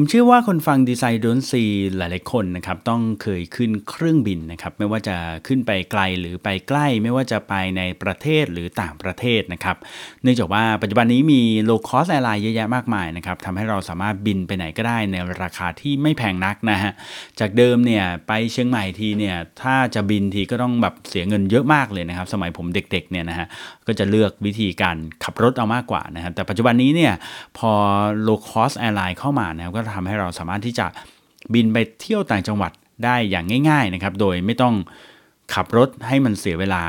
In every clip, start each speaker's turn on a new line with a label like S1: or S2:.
S1: ผมเชื่อว่าคนฟังดีไซน์ดนซีหลาย ๆ คนนะครับ ต้องเคยขึ้นเครื่องบินนะครับ ไม่ว่าจะขึ้นไปไกลหรือไปใกล้ ไม่ว่าจะไปในประเทศหรือต่างประเทศนะครับ เนื่องจากว่าปัจจุบันนี้มี low cost airline เยอะแยะมากมายนะครับทำให้เราสามารถบินไปไหนก็ได้ในราคาที่ไม่แพงนักนะฮะ จากเดิมเนี่ยไปเชียงใหม่ทีเนี่ยถ้าจะบินทีก็ต้องแบบเสียเงินเยอะมากเลยนะครับ สมัยผมเด็ก ๆ เนี่ยนะฮะ ก็จะเลือกวิธีการขับรถเอามากกว่านะครับ แต่ปัจจุบันนี้เนี่ยพอ low cost airline เข้ามานะครับก็ทำให้เราสามารถที่จะบินไปเที่ยวต่างจังหวัดได้อย่างง่าย ๆนะครับ โดยไม่ต้องขับรถให้มันเสียเวลา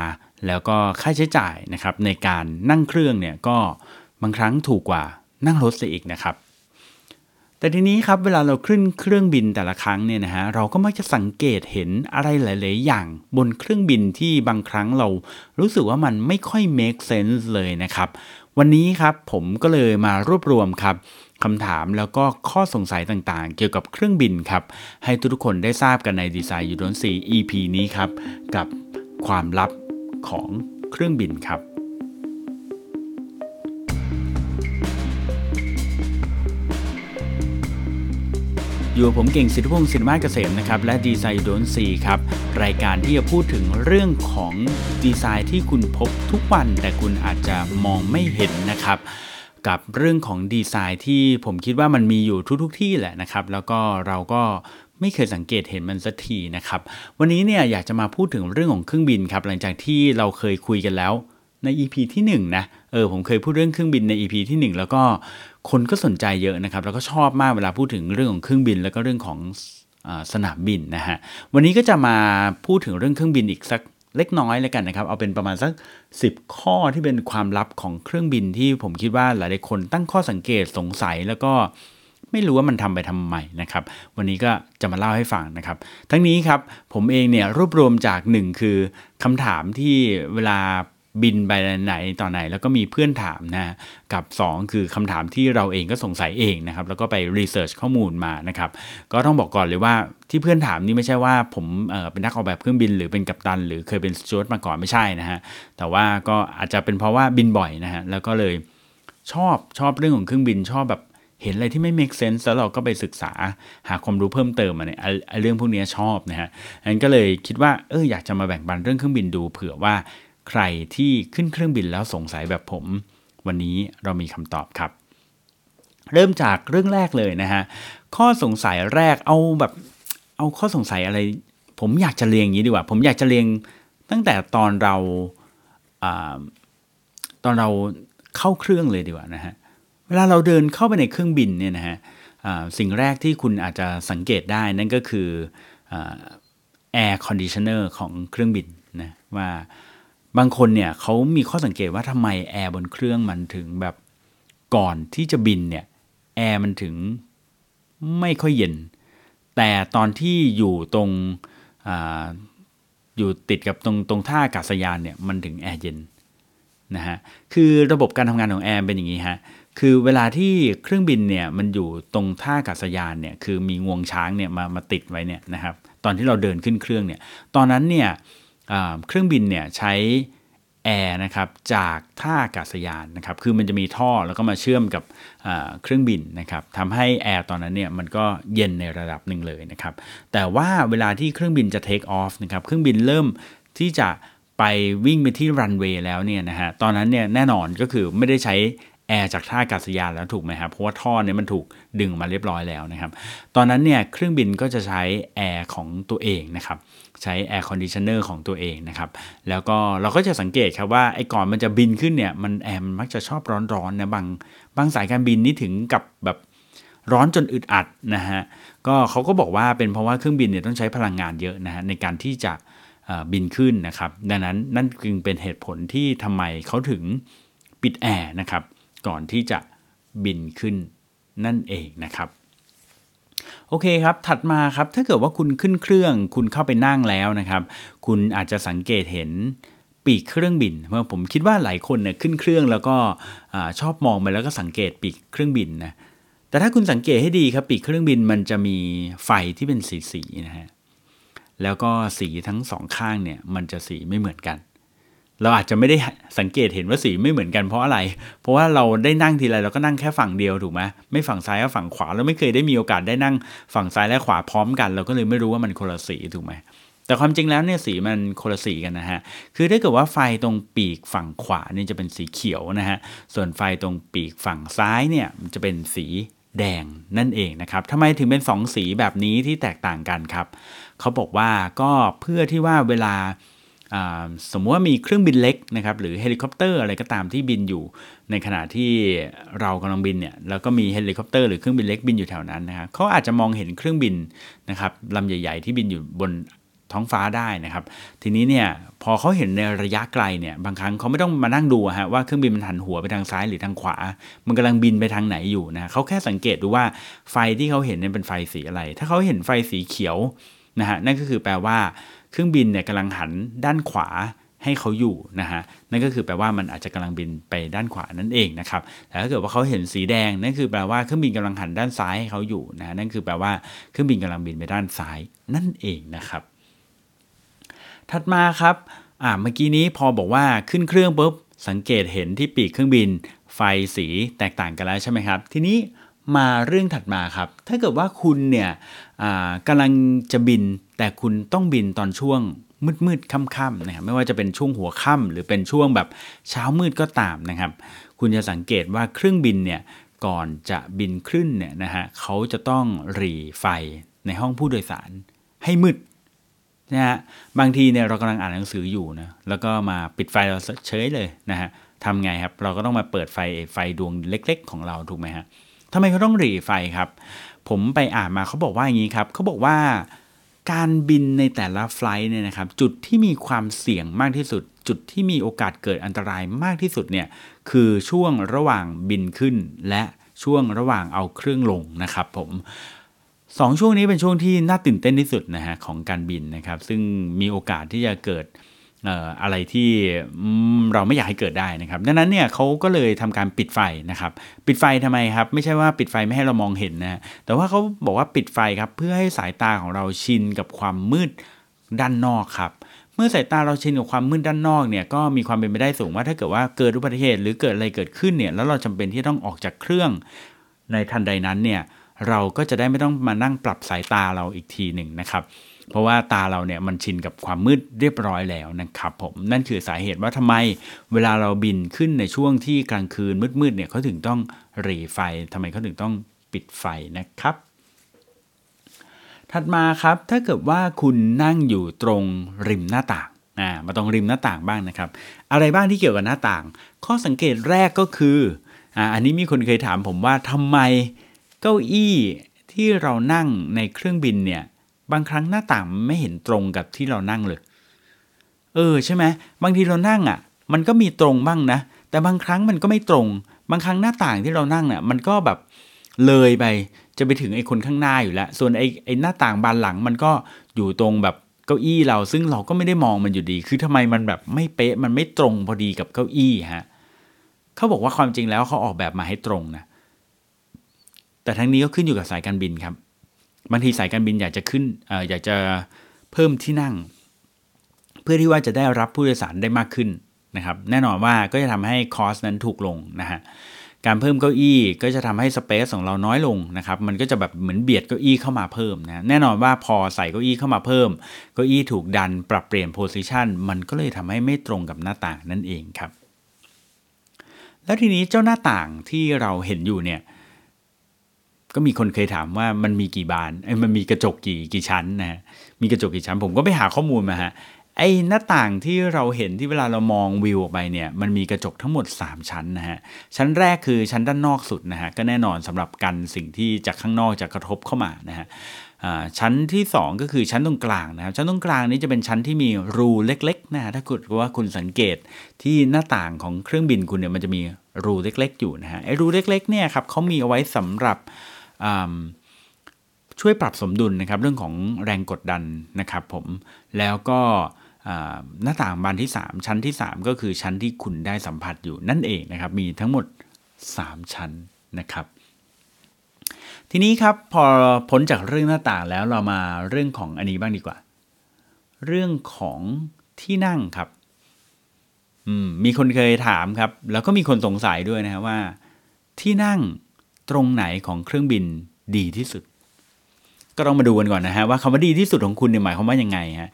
S1: แล้วก็ค่าใช้จ่ายนะครับในการนั่งเครื่องเนี่ยก็บางครั้งถูกกว่านั่งรถเสียอีกนะครับ แต่ทีนี้ครับเวลาเราขึ้นเครื่องบินแต่ละครั้งเนี่ยนะฮะเราก็มักจะสังเกตเห็นอะไรหลาย ๆ อย่างบนเครื่องบินที่บางครั้งเรารู้สึกว่ามันไม่ค่อย make sense เลยนะครับ วันนี้ครับผมก็เลยมารวบรวมครับคำถามแล้วก็ข้อสงสัยต่าง ๆ เกี่ยวกับเครื่องบินครับ ให้ทุกคนได้ทราบกันในดีไซน์ยูโดนซี EP นี้ครับ กับความลับของเครื่องบินครับ อยู่กับผมเก่งสิทธิพงศ์สินมาเกษมนะครับ และดีไซน์โดนซีครับ รายการที่จะพูดถึงเรื่องของดีไซน์ที่คุณพบทุกวัน แต่คุณอาจจะมองไม่เห็นนะครับ กับเรื่องของดีไซน์ที่ผมคิดว่ามันมีอยู่ทุกๆทที่แหละนะครับ แล้วก็เราก็ไม่เคยสังเกตเห็นมันสักทีนะครับ วันนี้เนี่ยอยากจะมาพูดถึงเรื่องของเครื่องบินครับ หลังจากที่เราเคยคุยกันแล้วใน EP ที่1นนะเออผมเคยพูดเรื่องเครื่องบินใน EP ที่ 1 แล้วก็ คนก็สนใจเยอะนะครับ แล้วก็ชอบมากเวลาพูดถึงเรื่องของเครื่องบิน แล้วก็เรื่องของสนามบินนะฮะ วันนี้ก็จะมาพูดถึงเรื่องเครื่องบินอีกสักเล็กน้อยแล้วกันนะครับ เอาเป็นประมาณสัก 10 ข้อที่เป็นความลับของเครื่องบินที่ผมคิดว่าหลายๆคนตั้งข้อสังเกตสงสัยแล้วก็ไม่รู้ว่ามันทำไปทำไมนะครับ วันนี้ก็จะมาเล่าให้ฟังนะครับ ทั้งนี้ครับผมเองเนี่ยรวบรวมจากหนึ่งคือคำถามที่เวลา บินไปไหนต่อไหน แล้วก็มีเพื่อนถามนะกับ 2 คือคำถามที่เราเองก็สงสัยเองนะครับ แล้วก็ไปรีเสิร์ชข้อมูลมานะครับ ก็ต้องบอกก่อนเลยว่าที่เพื่อนถามนี่ไม่ใช่ว่าผมเเป็นนักออกแบบเครื่องบินหรือเป็นกัปตัน หรือเคยเป็นสจวตมาก่อนไม่ใช่นะฮะแต่ว่าก็อาจจะเป็นเพราะว่าบินบ่อยนะฮะแล้วก็เลยชอบชอบเรื่องของเครื่องบินชอบแบบเห็นอะไรที่ไม่ make sense แล้วเราก็ไปศึกษาหาความรู้เพิ่มเติมมาเนี่ยเรื่องพวกนี้ชอบนะฮะงั้นก็เลยคิดว่าเอออยากจะมาแบ่งปันเรื่องเครื่องบินดูเผื่อว่า ใครที่ขึ้นเครื่องบินแล้วสงสัยแบบผม วันนี้เรามีคำตอบครับ เริ่มจากเรื่องแรกเลยนะฮะข้อสงสัยแรกเอาแบบเอาข้อสงสัยอะไร ผมอยากจะเรียงอย่างนี้ดีกว่า ผมอยากจะเรียงตั้งแต่ตอนเราตอนเราเข้าเครื่องเลยดีกว่านะฮะเวลาเราเดินเข้าไปในเครื่องบินเนี่ยนะฮะสิ่งแรกที่คุณอาจจะสังเกตได้นั่นก็คือ air conditioner ของเครื่องบินนะว่า บางคนเนี่ยเขามีข้อสังเกตว่าทำไมแอร์บนเครื่องมันถึงแบบก่อนที่จะบินเนี่ยแอร์มันถึงไม่ค่อยเย็น แต่ตอนที่อยู่ตรงออยู่ติดกับตรงตรงท่าอากาศยานเนี่ยมันถึงแอร์เย็นนะฮะคือระบบการทำงานของแอร์เป็นอย่างนี้ฮะคือเวลาที่เครื่องบินเนี่ยมันอยู่ตรงท่าอากาศยานเนี่ยคือมีงวงช้างเนี่ยมามาติดไว้เนี่ยนะครับตอนที่เราเดินขึ้นเครื่องเนี่ยตอนนั้นเนี่ย เครื่องบินเนี่ยใช้แอร์นะครับจากท่าอากาศยานนะครับคือมันจะมีท่อแล้วก็มาเชื่อมกับเครื่องบินนะครับทำให้แอร์ตอนนั้นเนี่ยมันก็เย็นในระดับหนึ่งเลยนะครับแต่ว่าเวลาที่เครื่องบินจะ take off นะครับเครื่องบินเริ่มที่จะไปวิ่งไปที่รันเวย์แล้วเนี่ยนะฮะตอนนั้นเนี่ยแน่นอนก็คือไม่ได้ใช้ แอร์จากท่าอากาศยานแล้วถูกไหมครับ เพราะว่าท่อเนี่ยมันถูกดึงมาเรียบร้อยแล้วนะครับ ตอนนั้นเนี่ยเครื่องบินก็จะใช้แอร์ของตัวเองนะครับ ใช้ air conditioner ของตัวเองนะครับ แล้วก็เราก็จะสังเกตครับว่าไอ้ก่อนมันจะบินขึ้นเนี่ยมันแอร์มันมักจะชอบร้อนๆนะบางบางสายการบินนี่ถึงกับแบบร้อนจนอึดอัดนะฮะ ก็เขาก็บอกว่าเป็นเพราะว่าเครื่องบินเนี่ยต้องใช้พลังงานเยอะนะฮะในการที่จะบินขึ้นนะครับ ดังนั้นนั่นจึงเป็นเหตุผลที่ทำไมเขาถึงปิดแอร์นะครับ ก่อนที่จะบินขึ้นนั่นเองนะครับ โอเคครับ ถัดมาครับ ถ้าเกิดว่าคุณขึ้นเครื่อง คุณเข้าไปนั่งแล้วนะครับ คุณอาจจะสังเกตเห็นปีกเครื่องบินเพราะผมคิดว่าหลายคนเนี่ยขึ้นเครื่องแล้วก็ชอบมองไปแล้วก็สังเกตปีกเครื่องบินนะ แต่ถ้าคุณสังเกตให้ดีครับปีกเครื่องบินมันจะมีไฟที่เป็นสีสีนะฮะ แล้วก็สีทั้งสองข้างเนี่ยมันจะสีไม่เหมือนกัน เราอาจจะไม่ได้สังเกตเห็นว่าสีไม่เหมือนกันเพราะอะไร เพราะว่าเราได้นั่งทีไรเราก็นั่งแค่ฝั่งเดียวถูกไหมไม่ฝั่งซ้ายก็ฝั่งขวาเราไม่เคยได้มีโอกาสได้นั่งฝั่งซ้ายและขวาพร้อมกัน เราก็เลยไม่รู้ว่ามันคนละสีถูกไหมแต่ความจริงแล้วเนี่ยสีมันคนละสีกันนะฮะ คือถ้าเกิดว่าไฟตรงปีกฝั่งขวาเนี่ยจะเป็นสีเขียวนะฮะ ส่วนไฟตรงปีกฝั่งซ้ายเนี่ยมันจะเป็นสีแดงนั่นเองนะครับทำไมถึงเป็น2สีแบบนี้ที่แตกต่างกันครับ เขาบอกว่าก็เพื่อที่ว่าเวลา สมมติว่ามีเครื่องบินเล็กนะครับหรือเฮลิคอปเตอร์อะไรก็ตามที่บินอยู่ ในขณะที่เรากำลังบินเนี่ยแล้วก็มีเฮลิคอปเตอร์หรือเครื่องบินเล็กบินอยู่แถวนั้นนะครับเขาอาจจะมองเห็นเครื่องบินนะครับลำใหญ่ ๆ ที่บินอยู่บนท้องฟ้าได้นะครับ ทีนี้เนี่ยพอเขาเห็นในระยะไกลเนี่ยบางครั้งเขาไม่ต้องมานั่งดูฮะว่าเครื่องบินมันหันหัวไปทางซ้ายหรือทางขวา มันกำลังบินไปทางไหนอยู่นะเขาแค่สังเกตดูว่าไฟที่เขาเห็นเนี่ยเป็นไฟสีอะไร ถ้าเขาเห็นไฟสีเขียวนะฮะนั่นก็คือแปลว่า เครื่องบินเนี่ยกำลังหันด้านขวาให้เขาอยู่นะฮะนั่นก็คือแปลว่ามันอาจจะกำลังบินไปด้านขวานั่นเองนะครับแต่ถ้าเกิดว่าเขาเห็นสีแดงนั่นคือแปลว่าเครื่องบินกำลังหันด้านซ้ายให้เขาอยู่นะนั่นคือแปลว่าเครื่องบินกำลังบินไปด้านซ้ายนั่นเองนะครับ ถัดมาครับอ่าเมื่อกี้นี้พอบอกว่าขึ้นเครื่องปุ๊บสังเกตเห็นที่ปีกเครื่องบิน ไฟสีแตกต่างกันแล้วใช่ไหมครับ ทีนี้ มาเรื่องถัดมาครับ ถ้าเกิดว่าคุณเนี่ยกำลังจะบิน แต่คุณต้องบินตอนช่วงมืดมืดค่ำๆนะครับไม่ว่าจะเป็นช่วงหัวค่ำหรือเป็นช่วงแบบเช้ามืดก็ตามนะครับ คุณจะสังเกตว่าเครื่องบินเนี่ยก่อนจะบินขึ้นเนี่ยนะฮะเขาจะต้องรีไฟในห้องผู้โดยสารให้มืดนะฮะบางทีเนี่ยเรากำลังอ่านหนังสืออยู่นะแล้วก็มาปิดไฟเราเฉยเลยนะฮะทำไงครับ เราก็ต้องมาเปิดไฟไฟดวงเล็ก ๆ ของเราถูกไหมฮะ ทำไมเขาต้องหรี่ไฟครับ ผมไปอ่านมาเขาบอกว่าอย่างนี้ครับเขาบอกว่าการบินในแต่ละไฟล์เนี่ยนะครับ จุดที่มีความเสี่ยงมากที่สุด จุดที่มีโอกาสเกิดอันตรายมากที่สุดเนี่ยคือช่วงระหว่างบินขึ้น และช่วงระหว่างเอาเครื่องลงนะครับ ผมสองช่วงนี้เป็นช่วงที่น่าตื่นเต้นที่สุดนะฮะของการบินนะครับ ซึ่งมีโอกาสที่จะเกิด อะไรที่เราไม่อยากให้เกิดได้นะครับดังนั้นเนี่ยเขาก็เลยทำการปิดไฟนะครับปิดไฟทำไมครับ ไม่ใช่ว่าปิดไฟไม่ให้เรามองเห็นนะแต่ว่าเขาบอกว่าปิดไฟครับเพื่อให้สายตาของเราชินกับความมืดด้านนอกครับเมื่อสายตาเราชินกับความมืดด้านนอกเนี่ยก็มีความเป็นไปได้สูงว่าถ้าเกิดว่าเกิดอุบัติเหตุหรือเกิดอะไรเกิดขึ้นเนี่ยแล้วเราจำเป็นที่ต้องออกจากเครื่องในทันใดนั้นเนี่ยเราก็จะได้ไม่ต้องมานั่งปรับสายตาเราอีกทีหนึ่งนะครับ เพราะว่าตาเราเนี่ยมันชินกับความมืดเรียบร้อยแล้วนะครับผมนั่นคือสาเหตุว่าทำไมเวลาเราบินขึ้นในช่วงที่กลางคืนมืดๆเนี่ยเขาถึงต้องรีไฟทำไมเขาถึงต้องปิดไฟนะครับ ถัดมาครับถ้าเกิดว่าคุณนั่งอยู่ตรงริมหน้าต่างอ่ามาตรงริมหน้าต่างบ้างนะครับ อะไรบ้างที่เกี่ยวกับหน้าต่าง ข้อสังเกตแรกก็คืออ่าอันนี้มีคนเคยถามผมว่าทำไมเก้าอี้ที่เรานั่งในเครื่องบินเนี่ย บางครั้งหน้าต่างไม่เห็นตรงกับที่เรานั่งเลย เออใช่ไหมบางทีเรานั่งอะ่ะ มันก็มีตรงบ้างนะ แต่บางครั้งมันก็ไม่ตรง บางครั้งหน้าต่างที่เรานั่งเนี่ย มันก็แบบเลยไป จะไปถึงไอ้คนข้างหน้าอยู่แล้ว ส่วนไอ้ไอ้หน้าต่างบานหลังมันก็อยู่ตรงแบบเก้าอี้เรา ซึ่งเราก็ไม่ได้มองมันอยู่ดี คือทำไมมันแบบไม่เป๊ะ มันไม่ตรงพอดีกับเก้าอี้ฮะ เขาบอกว่าความจริงแล้วเขาออกแบบมาให้ตรงนะ แต่ทั้งนี้ก็ขึ้นอยู่กับสายการบินครับ บางทีสายการบินอยากจะขึ้นออยากจะเพิ่มที่นั่ง เพื่อที่ว่าจะได้รับผู้โดยสารได้มากขึ้นนะครับ แน่นอนว่าก็จะทำให้คอสนั้นถูกลงนะฮะการเพิ่มเก้าอี้ก็จะทำให้สเปซของเราน้อยลงนะครับ มันก็จะแบบเหมือนเบียดเก้าอี้เข้ามาเพิ่มนะแน่นอนว่าพอใส่เก้าอี้เข้ามาเพิ่ม เก้าอี้ถูกดันปรับเปลี่ยนโพซิชันมันก็เลยทำให้ไม่ตรงกับหน้าต่างนั่นเองครับ แล้วทีนี้เจ้าหน้าต่างที่เราเห็นอยู่เนี่ย ก็มีคนเคยถามว่ามันมีกี่บานไอ้มันมีกระจกกี่กี่ชั้นนะฮะมีกระจกกี่ชั้น ผมก็ไปหาข้อมูลมาฮะไอ้หน้าต่างที่เราเห็นที่เวลาเรามองวิวออกไปเนี่ยมันมีกระจกทั้งหมด 3 ชั้นนะฮะชั้นแรกคือชั้นด้านนอกสุดนะฮะก็แน่นอนสำหรับกันสิ่งที่จากข้างนอกจะกระทบเข้ามานะฮะชั้นที่ 2 ก็คือชั้นตรงกลางนะครับชั้นตรงกลางนี้จะเป็นชั้นที่มีรูเล็กๆนะฮะถ้าเกิดว่าคุณสังเกตที่หน้าต่างของเครื่องบินคุณเนี่ยมันจะมีรูเล็ก ๆ อยู่นะฮะไอ้รูเล็กๆเนี่ยครับเขามีเอาไว้สำหรับ ช่วยปรับสมดุลนะครับเรื่องของแรงกดดันนะครับผมแล้วก็หน้าต่างบานที่ 3 ชั้นที่ 3 ก็คือชั้นที่คุณได้สัมผัสอยู่นั่นเองนะครับมีทั้งหมด 3 ชั้นนะครับ ทีนี้ครับพอพ้นจากเรื่องหน้าต่างแล้วเรามาเรื่องของอันนี้บ้างดีกว่า เรื่องของที่นั่งครับมมีคนเคยถามครับ แล้วก็มีคนสงสัยด้วยนะครับว่าที่นั่ง ตรงไหนของเครื่องบินดีที่สุด ก็ต้องมาดูกันก่อนนะฮะว่าคำว่าดีที่สุดของคุณเนี่ยหมายความว่ายังไงฮะ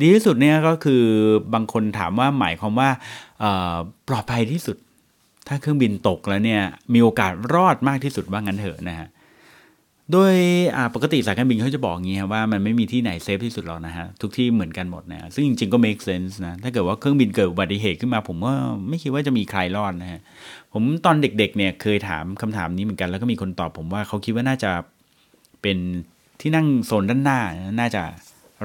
S1: ดีที่สุดเนี่ยก็คือบางคนถามว่าหมายความว่าปลอดภัยที่สุด ถ้าเครื่องบินตกแล้วเนี่ยมีโอกาสรอดมากที่สุดว่างั้นเถอะนะฮะ โดยปกติสายการบินเขาจะบอกงี้ครับว่ามันไม่มีที่ไหนเซฟที่สุดหรอกนะฮะ ทุกที่เหมือนกันหมดนะซึ่งจริงๆก็ make sense นะ ถ้าเกิดว่าเครื่องบินเกิดอุบัติเหตุขึ้นมา ผมก็ไม่คิดว่าจะมีใครรอดนะฮะ ผมตอนเด็กๆเนี่ยเคยถามคำถามนี้เหมือนกัน แล้วก็มีคนตอบผมว่าเขาคิดว่าน่าจะเป็นที่นั่งโซนด้านหน้าน่าจะ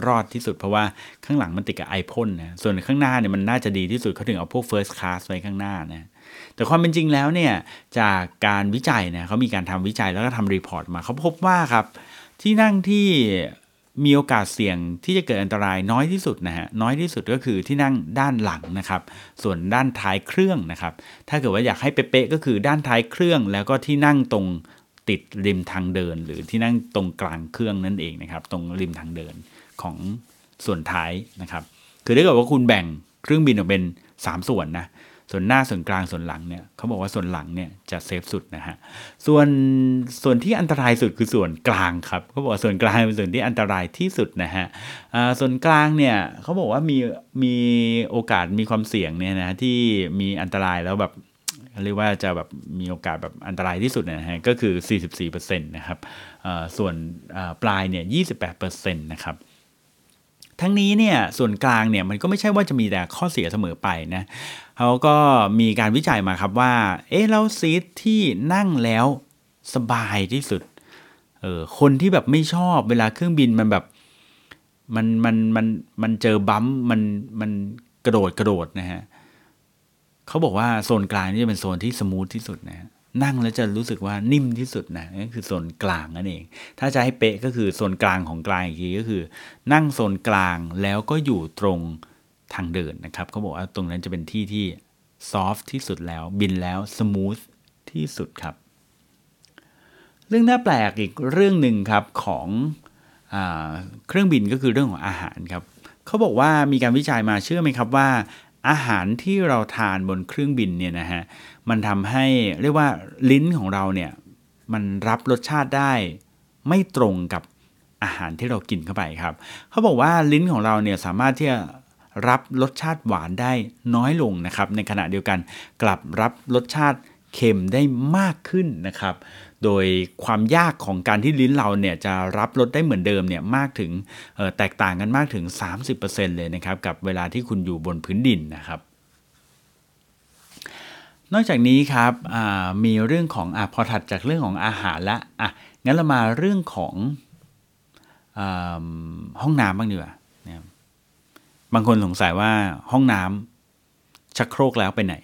S1: รอดที่สุดเพราะว่าข้างหลังมันติดกับไอพ่นนะส่วนข้างหน้าเนี่ยมันน่าจะดีที่สุดเขาถึงเอาพวก first class ไว้ข้างหน้านะแต่ความเป็นจริงแล้วเนี่ยจากการวิจัยนี่ยเขามีการทำวิจัยแล้วก็ทำรีพอร์ตมาเขาพบว่าครับที่นั่งที่มีโอกาสเสี่ยงที่จะเกิดอันตรายน้อยที่สุดนะฮะน้อยที่สุดก็คือที่นั่งด้านหลังนะครับ ส่วนด้านท้ายเครื่องนะครับ ถ้าเกิดว่าอยากให้เป๊ะๆก็คือด้านท้ายเครื่อง แล้วก็ที่นั่งตรงติดริมทางเดิน หรือที่นั่งตรงกลางเครื่องนั่นเองนะครับ ตรงริมทางเดิน ของส่วนท้ายนะครับ คือถ้าเกิดว่าคุณแบ่งเครื่องบินออกเป็น 3 ส่วนนะ ส่วนหน้าส่วนกลางส่วนหลังเนี่ยเขาบอกว่าส่วนหลังเนี่ยจะเซฟสุดนะฮะ ส่วนส่วนที่อันตรายสุดคือส่วนกลางครับเขาบอกว่าส่วนกลางเป็นส่วนที่อันตรายที่สุดนะฮะส่วนกลางเนี่ยเขาบอกว่ามีมีโอกาสมีความเสี่ยงเนี่ยนะที่มีอันตรายแล้วแบบเรียกว่าจะแบบมีโอกาสแบบอันตรายที่สุดนะฮะก็คือ 44%นะครับส่วนปลายเนี่ย 28%นะครับ ทั้งนี้เนี่ยส่วนกลางเนี่ยมันก็ไม่ใช่ว่าจะมีแต่ข้อเสียเสมอไปนะเขาก็มีการวิจัยมาครับว่า เอ๊ะแล้วซีทที่นั่งแล้วสบายที่สุดเออคนที่แบบไม่ชอบเวลาเครื่องบินมันแบบมันมันมันมันเจอ bump มันมันกระโดดกระโดดนะฮะเขาบอกว่าโซนกลางนี่จะเป็นโซนที่ smooth ที่สุดนะ นั่งแล้วจะรู้สึกว่านิ่มที่สุดนะนั่นคือโซนกลางนั่นเอง ถ้าจะให้เป๊ะก็คือโซนกลางของกลางอีกทีก็คือ นั่งโซนกลางแล้วก็อยู่ตรงทางเดินนะครับเขาบอกว่าตรงนั้นจะเป็นที่ที่ soft ที่สุดแล้ว บินแล้ว smoothที่สุดครับ เรื่องน่าแปลกอีกเรื่องหนึ่งครับของอเครื่องบินก็คือเรื่องของอาหารครับเขาบอกว่ามีการวิจัยมาเชื่อไหมครับว่า อาหารที่เราทานบนเครื่องบินเนี่ยนะฮะมันทำให้เรียกว่าลิ้นของเราเนี่ยมันรับรสชาติได้ไม่ตรงกับอาหารที่เรากินเข้าไปครับ เขาบอกว่าลิ้นของเราเนี่ยสามารถที่จะรับรสชาติหวานได้น้อยลงนะครับ ในขณะเดียวกันกลับรับรสชาติ เค็มได้มากขึ้นนะครับ โดยความยากของการที่ลิ้นเราเนี่ยจะรับรสได้เหมือนเดิมเนี่ยมากถึงแตกต่างกันมากถึง 30%เลยนะครับกับเวลาที่คุณอยู่บนพื้นดินนะครับนอกจากนี้ครับมีเรื่องของอพอถัดจากเรื่องของอาหารละอะงั้นเรามาเรื่องของอห้องน้ำบ้างดีกว่าบางคนสงสัยว่าห้องน้ำชักโครกแล้วไปไหน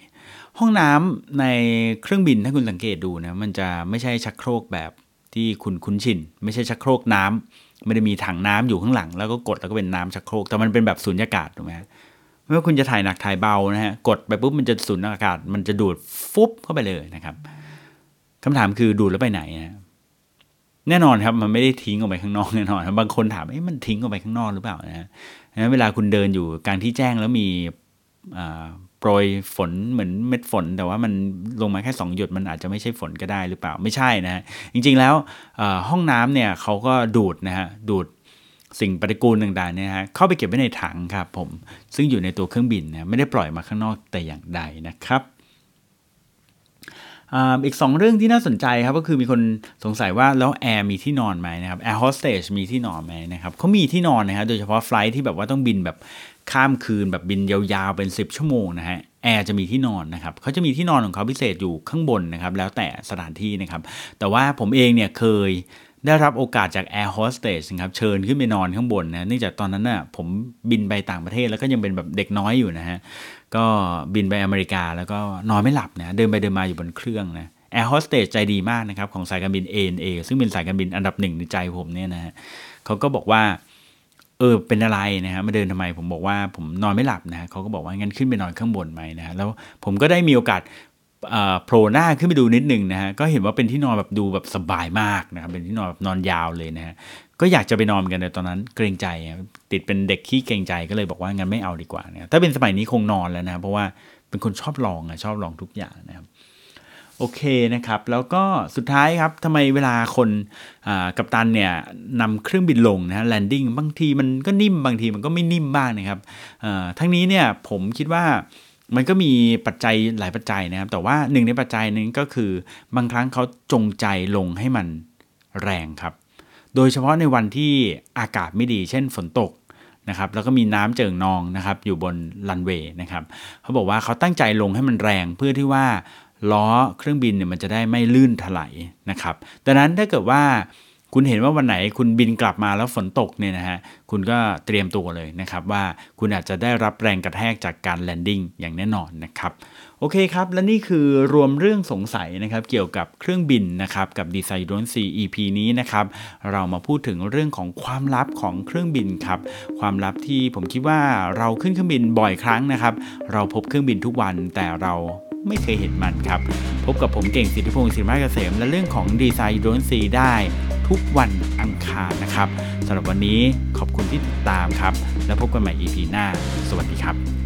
S1: ห้องน้ำในเครื่องบินถ้าคุณสังเกตดูนะมันจะไม่ใช่ชักโครกแบบที่คุณคุ้นชินไม่ใช่ชักโครกน้ำไม่ได้มีถังน้ำอยู่ข้างหลัง แล้วก็กดแล้วก็เป็นน้ำชักโครกแต่มันเป็นแบบสูญญากาศถูกไหมไม่ว่าคุณจะถ่ายหนักถ่ายเบานะฮะกดไปปุ๊บมันจะสูญอากาศ มันจะดูดฟุบเข้าไปเลยนะครับคำถามคือดูดแล้วไปไหนนะแน่นอนครับมันไม่ได้ทิ้งออกไปข้างนอกแน่นอนบางคนถามเอ๊ะมันทิ้งออกไปข้างนอกหรือเปล่านะฮะเวลาคุณเดินอยู่กลางที่แจ้งแล้วมี โปรยฝนเหมือนเม็ดฝน แต่ว่ามันลงมาแค่2หยดมันอาจจะไม่ใช่ฝนก็ได้หรือเปล่าไม่ใช่นะฮะจริงๆแล้วห้องน้ำเนี่ยเขาก็ดูดนะฮะดูดสิ่งปฏิกูลต่างๆเนี่ยฮะเข้าไปเก็บไว้ในถังครับผมซึ่งอยู่ในตัวเครื่องบินนะไม่ได้ปล่อยมาข้างนอกแต่อย่างใดนะครับอีก 2 เรื่องที่น่าสนใจครับก็คือมีคนสงสัยว่าแล้วแอร์มีที่นอนไหมนะครับแอร์โฮสเตสมีที่นอนไหมนะครับเขามีที่นอนนะครับโดยเฉพาะ flight ที่แบบว่าต้องบินแบบ ข้ามคืนแบบบินยาวๆเป็น 10 ชั่วโมงนะฮะแอร์จะมีที่นอนนะครับเขาจะมีที่นอนของเขาพิเศษอยู่ข้างบนนะครับ แล้วแต่สถานที่นะครับ แต่ว่าผมเองเนี่ยเคยได้รับโอกาสจากแอร์โฮสเตสครับเชิญขึ้นไปนอนข้างบนนะเนื่องจากตอนนั้นน่ะผมบินไปต่างประเทศแล้วก็ยังเป็นแบบเด็กน้อยอยู่นะฮะก็บินไปอเมริกาแล้วก็นอนไม่หลับนะเดินไปเดินมาอยู่บนเครื่องนะแอร์โฮสเตสใจดีมากนะครับของสายการบิน ANA ซึ่งเป็นสายการบินอันดับหนึ่งในใจผมเนี่ยนะฮะเขาก็บอกว่า เออเป็นอะไรนะฮะมาเดินทำไมผมบอกว่าผมนอนไม่หลับนะฮะเขาก็บอกว่างั้นขึ้นไปนอนข้างบนไหมนะฮะแล้วผมก็ได้มีโอกาสโผล่หน้าขึ้นไปดูนิดนึงนะฮะก็เห็นว่าเป็นที่นอนแบบดูแบบสบายมากนะครับเป็นที่นอนแบบนอนยาวเลยนะฮะก็อยากจะไปนอนกันแต่ตอนนั้นเกรงใจติดเป็นเด็กขี้เกรงใจก็เลยบอกว่างั้นไม่เอาดีกว่านะถ้าเป็นสมัยนี้คงนอนแล้วนะเพราะว่าเป็นคนชอบลองอะชอบลองทุกอย่างนะครับ โอเคนะครับ แล้วก็สุดท้ายครับทำไมเวลาคนกัปตันเนี่ยนำเครื่องบินลงนะฮะแลนดิ้งบางทีมันก็นิ่มบางทีมันก็ไม่นิ่มบ้างนะครับทั้งนี้เนี่ยผมคิดว่ามันก็มีปัจจัยหลายปัจจัยนะครับ แต่ว่าหนึ่งในปัจจัยนึงก็คือบางครั้งเขาจงใจลงให้มันแรงครับ โดยเฉพาะในวันที่อากาศไม่ดี เช่นฝนตกนะครับ แล้วก็มีน้ำเจิ่งนองนะครับ อยู่บนรันเวย์นะครับ เขาบอกว่าเขาตั้งใจลงให้มันแรงเพื่อที่ว่า ล้อเครื่องบินเนี่ยมันจะได้ไม่ลื่นไถลนะครับดังนั้นถ้าเกิดว่าคุณเห็นว่าวันไหนคุณบินกลับมาแล้วฝนตกเนี่ยนะฮะคุณก็เตรียมตัวเลยนะครับว่าคุณอาจจะได้รับแรงกระแทกจากการ landing อย่างแน่นอนนะครับโอเคครับ และนี่คือรวมเรื่องสงสัยนะครับเกี่ยวกับเครื่องบินนะครับกับดีไซน์ดนซี EP นี้นะครับเรามาพูดถึงเรื่องของความลับของเครื่องบินครับความลับที่ผมคิดว่าเราขึ้นเครื่องบินบ่อยครั้งนะครับ เราพบเครื่องบินทุกวันแต่เรา ไม่เคยเห็นมันครับ พบกับผมเก่งสิทธิพงศ์สิริมาเกษม และเรื่องของดีไซน์ดนซีได้ ทุกวันอังคารนะครับสำหรับวันนี้ขอบคุณที่ติดตามครับ แล้วพบกันใหม่ EP หน้า สวัสดีครับ